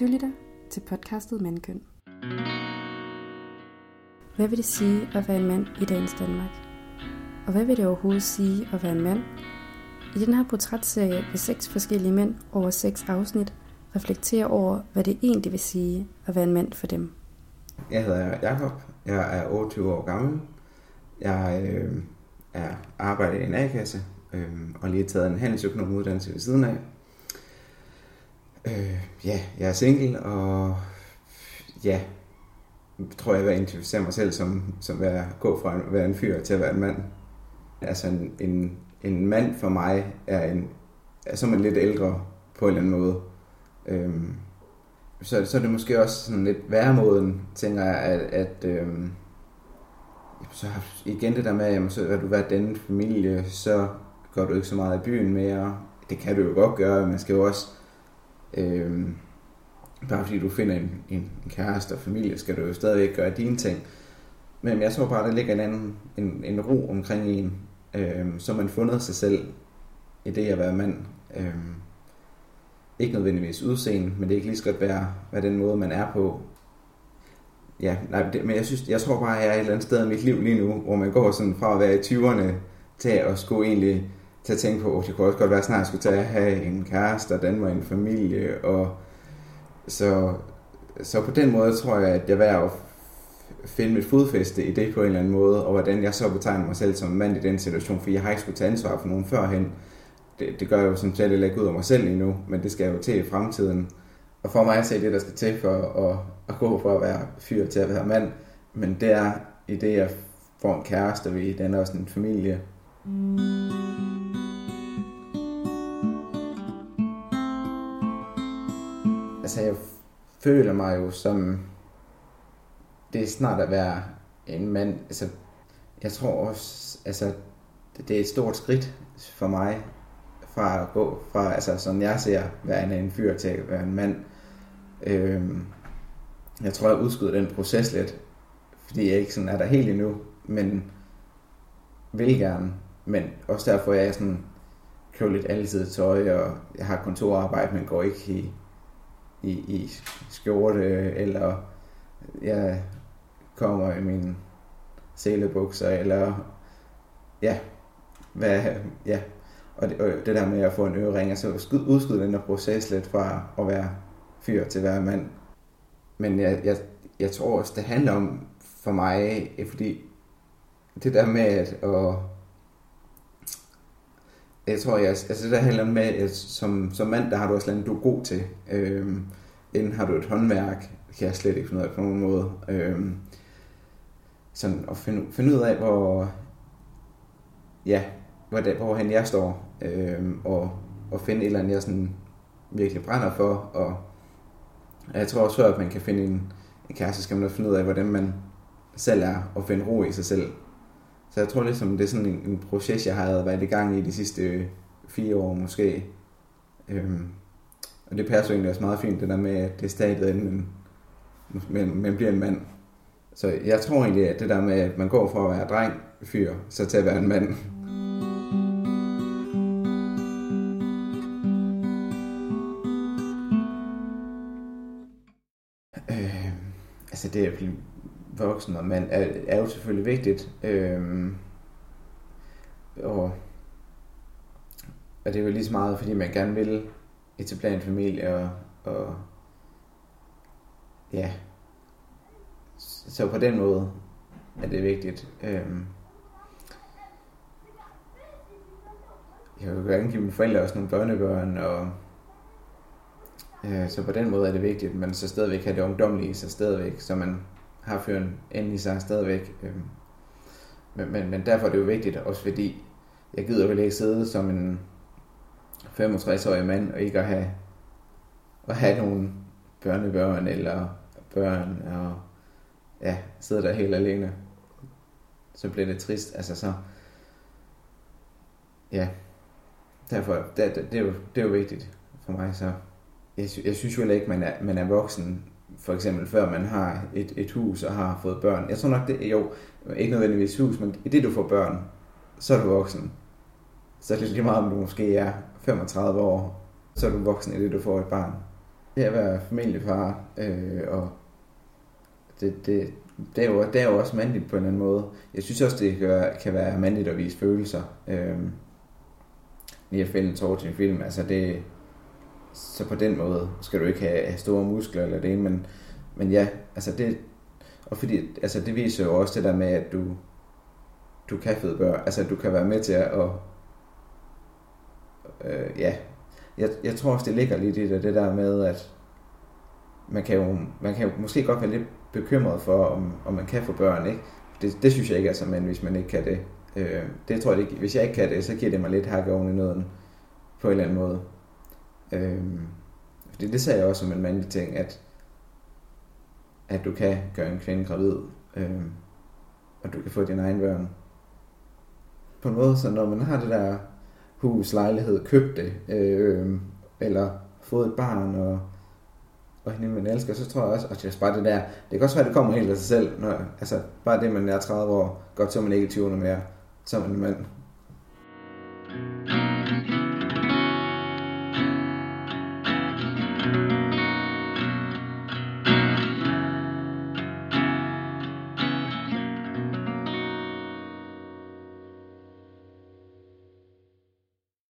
Du lytter til podcastet Mandkøn. Hvad vil det sige at være en mand i dagens Danmark? Og hvad vil det overhovedet sige at være en mand? I den her portrætserie vil seks forskellige mænd over seks afsnit reflektere over, hvad det egentlig vil sige at være en mand for dem. Jeg hedder Jakob. Jeg er 28 år gammel. Jeg øh, er arbejder i en A-kasse øh, og lige taget en handelsøkonomuddannelse ved siden af. Øh, ja, jeg er single, og ja, tror jeg, at jeg identificerer mig selv som, som at gå fra at være en fyr til at være en mand. Altså en, en, en mand for mig er, en, er som en lidt ældre på en eller anden måde. Øhm, så, så er det måske også sådan lidt væremåden, tænker jeg, at, at øhm, så igen det der med, jamen, så har du været den familie, så går du ikke så meget i byen mere. Det kan du jo godt gøre, man skal jo også øhm, bare fordi du finder en, en, en kæreste og familie, skal du jo stadigvæk gøre dine ting. Men jeg tror bare, der ligger en anden en, en ro omkring en, øh, så man fundet sig selv i det at være mand. Øh, ikke nødvendigvis udseende, men det er ikke lige så godt være, hvad den måde, man er på. Ja, nej, det, men jeg, synes, jeg tror bare, at jeg er et eller andet sted i mit liv lige nu, hvor man går sådan fra at være i 20'erne til at skulle egentlig til at tænke på, at det kunne også godt være snart, at jeg skulle tage at have en kæreste og danne mig en familie. Og så, så på den måde tror jeg, at jeg er værd at finde mit fodfæste i det på en eller anden måde, og hvordan jeg så betegner mig selv som mand i den situation, for jeg har ikke skulle tage ansvar for nogen førhen. Det, det gør jeg jo som selv ikke ud af mig selv endnu, men det skal jeg jo til i fremtiden. Og for mig at se det, der skal til for at, at gå fra at være fyr til at være mand, men det er i det, jeg får en kæreste vi danner er også en familie. Mm. Altså, jeg føler mig jo som... Det er snart at være en mand. Altså, jeg tror også, altså, det er et stort skridt for mig fra at gå fra, altså som jeg ser, være en fyr til at være en mand. Øhm, jeg tror, jeg udskyder den proces lidt, fordi jeg ikke sådan er der helt endnu, men vil gerne. Men også derfor er jeg sådan, køber lidt altid tøj, og jeg har kontorarbejde, men går ikke i, i, i skjorte, eller jeg kommer i mine sælebukser, eller ja, hvad, ja. Og det, og det der med at få en ørering, altså udskyde den der proces lidt fra at være fyr til at være mand. Men jeg, jeg, jeg tror også, det handler om for mig, fordi det der med at, at jeg tror, jeg, altså det der handler med, at som, som mand, der har du også noget, du er god til. Øhm, inden har du et håndværk, kan jeg slet ikke finde ud af på nogen måde. Øhm, sådan at finde, finde ud af, hvor, ja, hvor, det, hvorhen jeg står, øhm, og, og finde et eller andet, jeg sådan virkelig brænder for, og jeg tror også, at man kan finde en, en kæreste, skal man finde ud af, hvordan man selv er, og finde ro i sig selv. Så jeg tror ligesom, det er sådan en, en proces, jeg har været i gang i de sidste øh, fire år måske. Øhm, og det passer egentlig også meget fint, det der med, at det er stadig inden man, man, man bliver en mand. Så jeg tror egentlig, at det der med, at man går fra at være dreng, fyr, så til at være en mand. Øh, altså det er voksen og mand er, er jo selvfølgelig vigtigt. Øh, og, og det er jo lige så meget, fordi man gerne vil etablere en familie og, og ja, så på den måde er det vigtigt. Øhm, jeg vil gerne give mine forældre også nogle børnebørn, og øh, så på den måde er det vigtigt, men så stadigvæk have det ungdomlige så stadigvæk, så man har fyren inde i sig stadigvæk. Øhm, men, men, men derfor er det jo vigtigt, også fordi jeg gider jo ikke sidde som en 65-årig mand og ikke at have, at have nogle børnebørn eller børn og ja, sidde der helt alene. Så bliver det trist. Altså så, ja, derfor, det, det, det, er, jo, det er jo vigtigt for mig. Så jeg, jeg synes jo ikke, man er, man er voksen, for eksempel før man har et, et hus og har fået børn. Jeg tror nok, det jo ikke nødvendigvis hus, men i det du får børn, så er du voksen. Så er det lige meget, om du måske er 35 år, så er du voksen i det, du får et barn. det at være familiefar, øh, og det, det, det, er jo, det er jo også mandligt på en eller anden måde. Jeg synes også, det kan være, kan være mandligt at vise følelser. Øh, lige at fælde en tår til en film, altså det, så på den måde skal du ikke have, have store muskler eller det men, men ja, altså det, og fordi, altså det viser jo også det der med, at du, du kan føde børn, altså du kan være med til at, og, øh, ja, jeg, jeg tror også, det ligger lidt i det, det der med, at man kan jo, man kan jo måske godt være lidt bekymret for, om, om man kan få børn, ikke? Det, det synes jeg ikke er så, men hvis man ikke kan det. Øh, det tror jeg ikke, hvis jeg ikke kan det, så giver det mig lidt hak oven i nøden, på en eller anden måde. Øh, fordi det sagde jeg også som en mandlig ting, at, at du kan gøre en kvinde gravid, øh, og du kan få din egen børn. På en måde, så når man har det der hus, lejlighed, købt det, øh, eller fået et barn, og, og hende man elsker, så tror jeg også, at det bare det der, det kan også være, at det kommer helt af sig selv, når, altså bare det, man er 30 år, godt så man ikke i 20'erne mere, så er man en mand.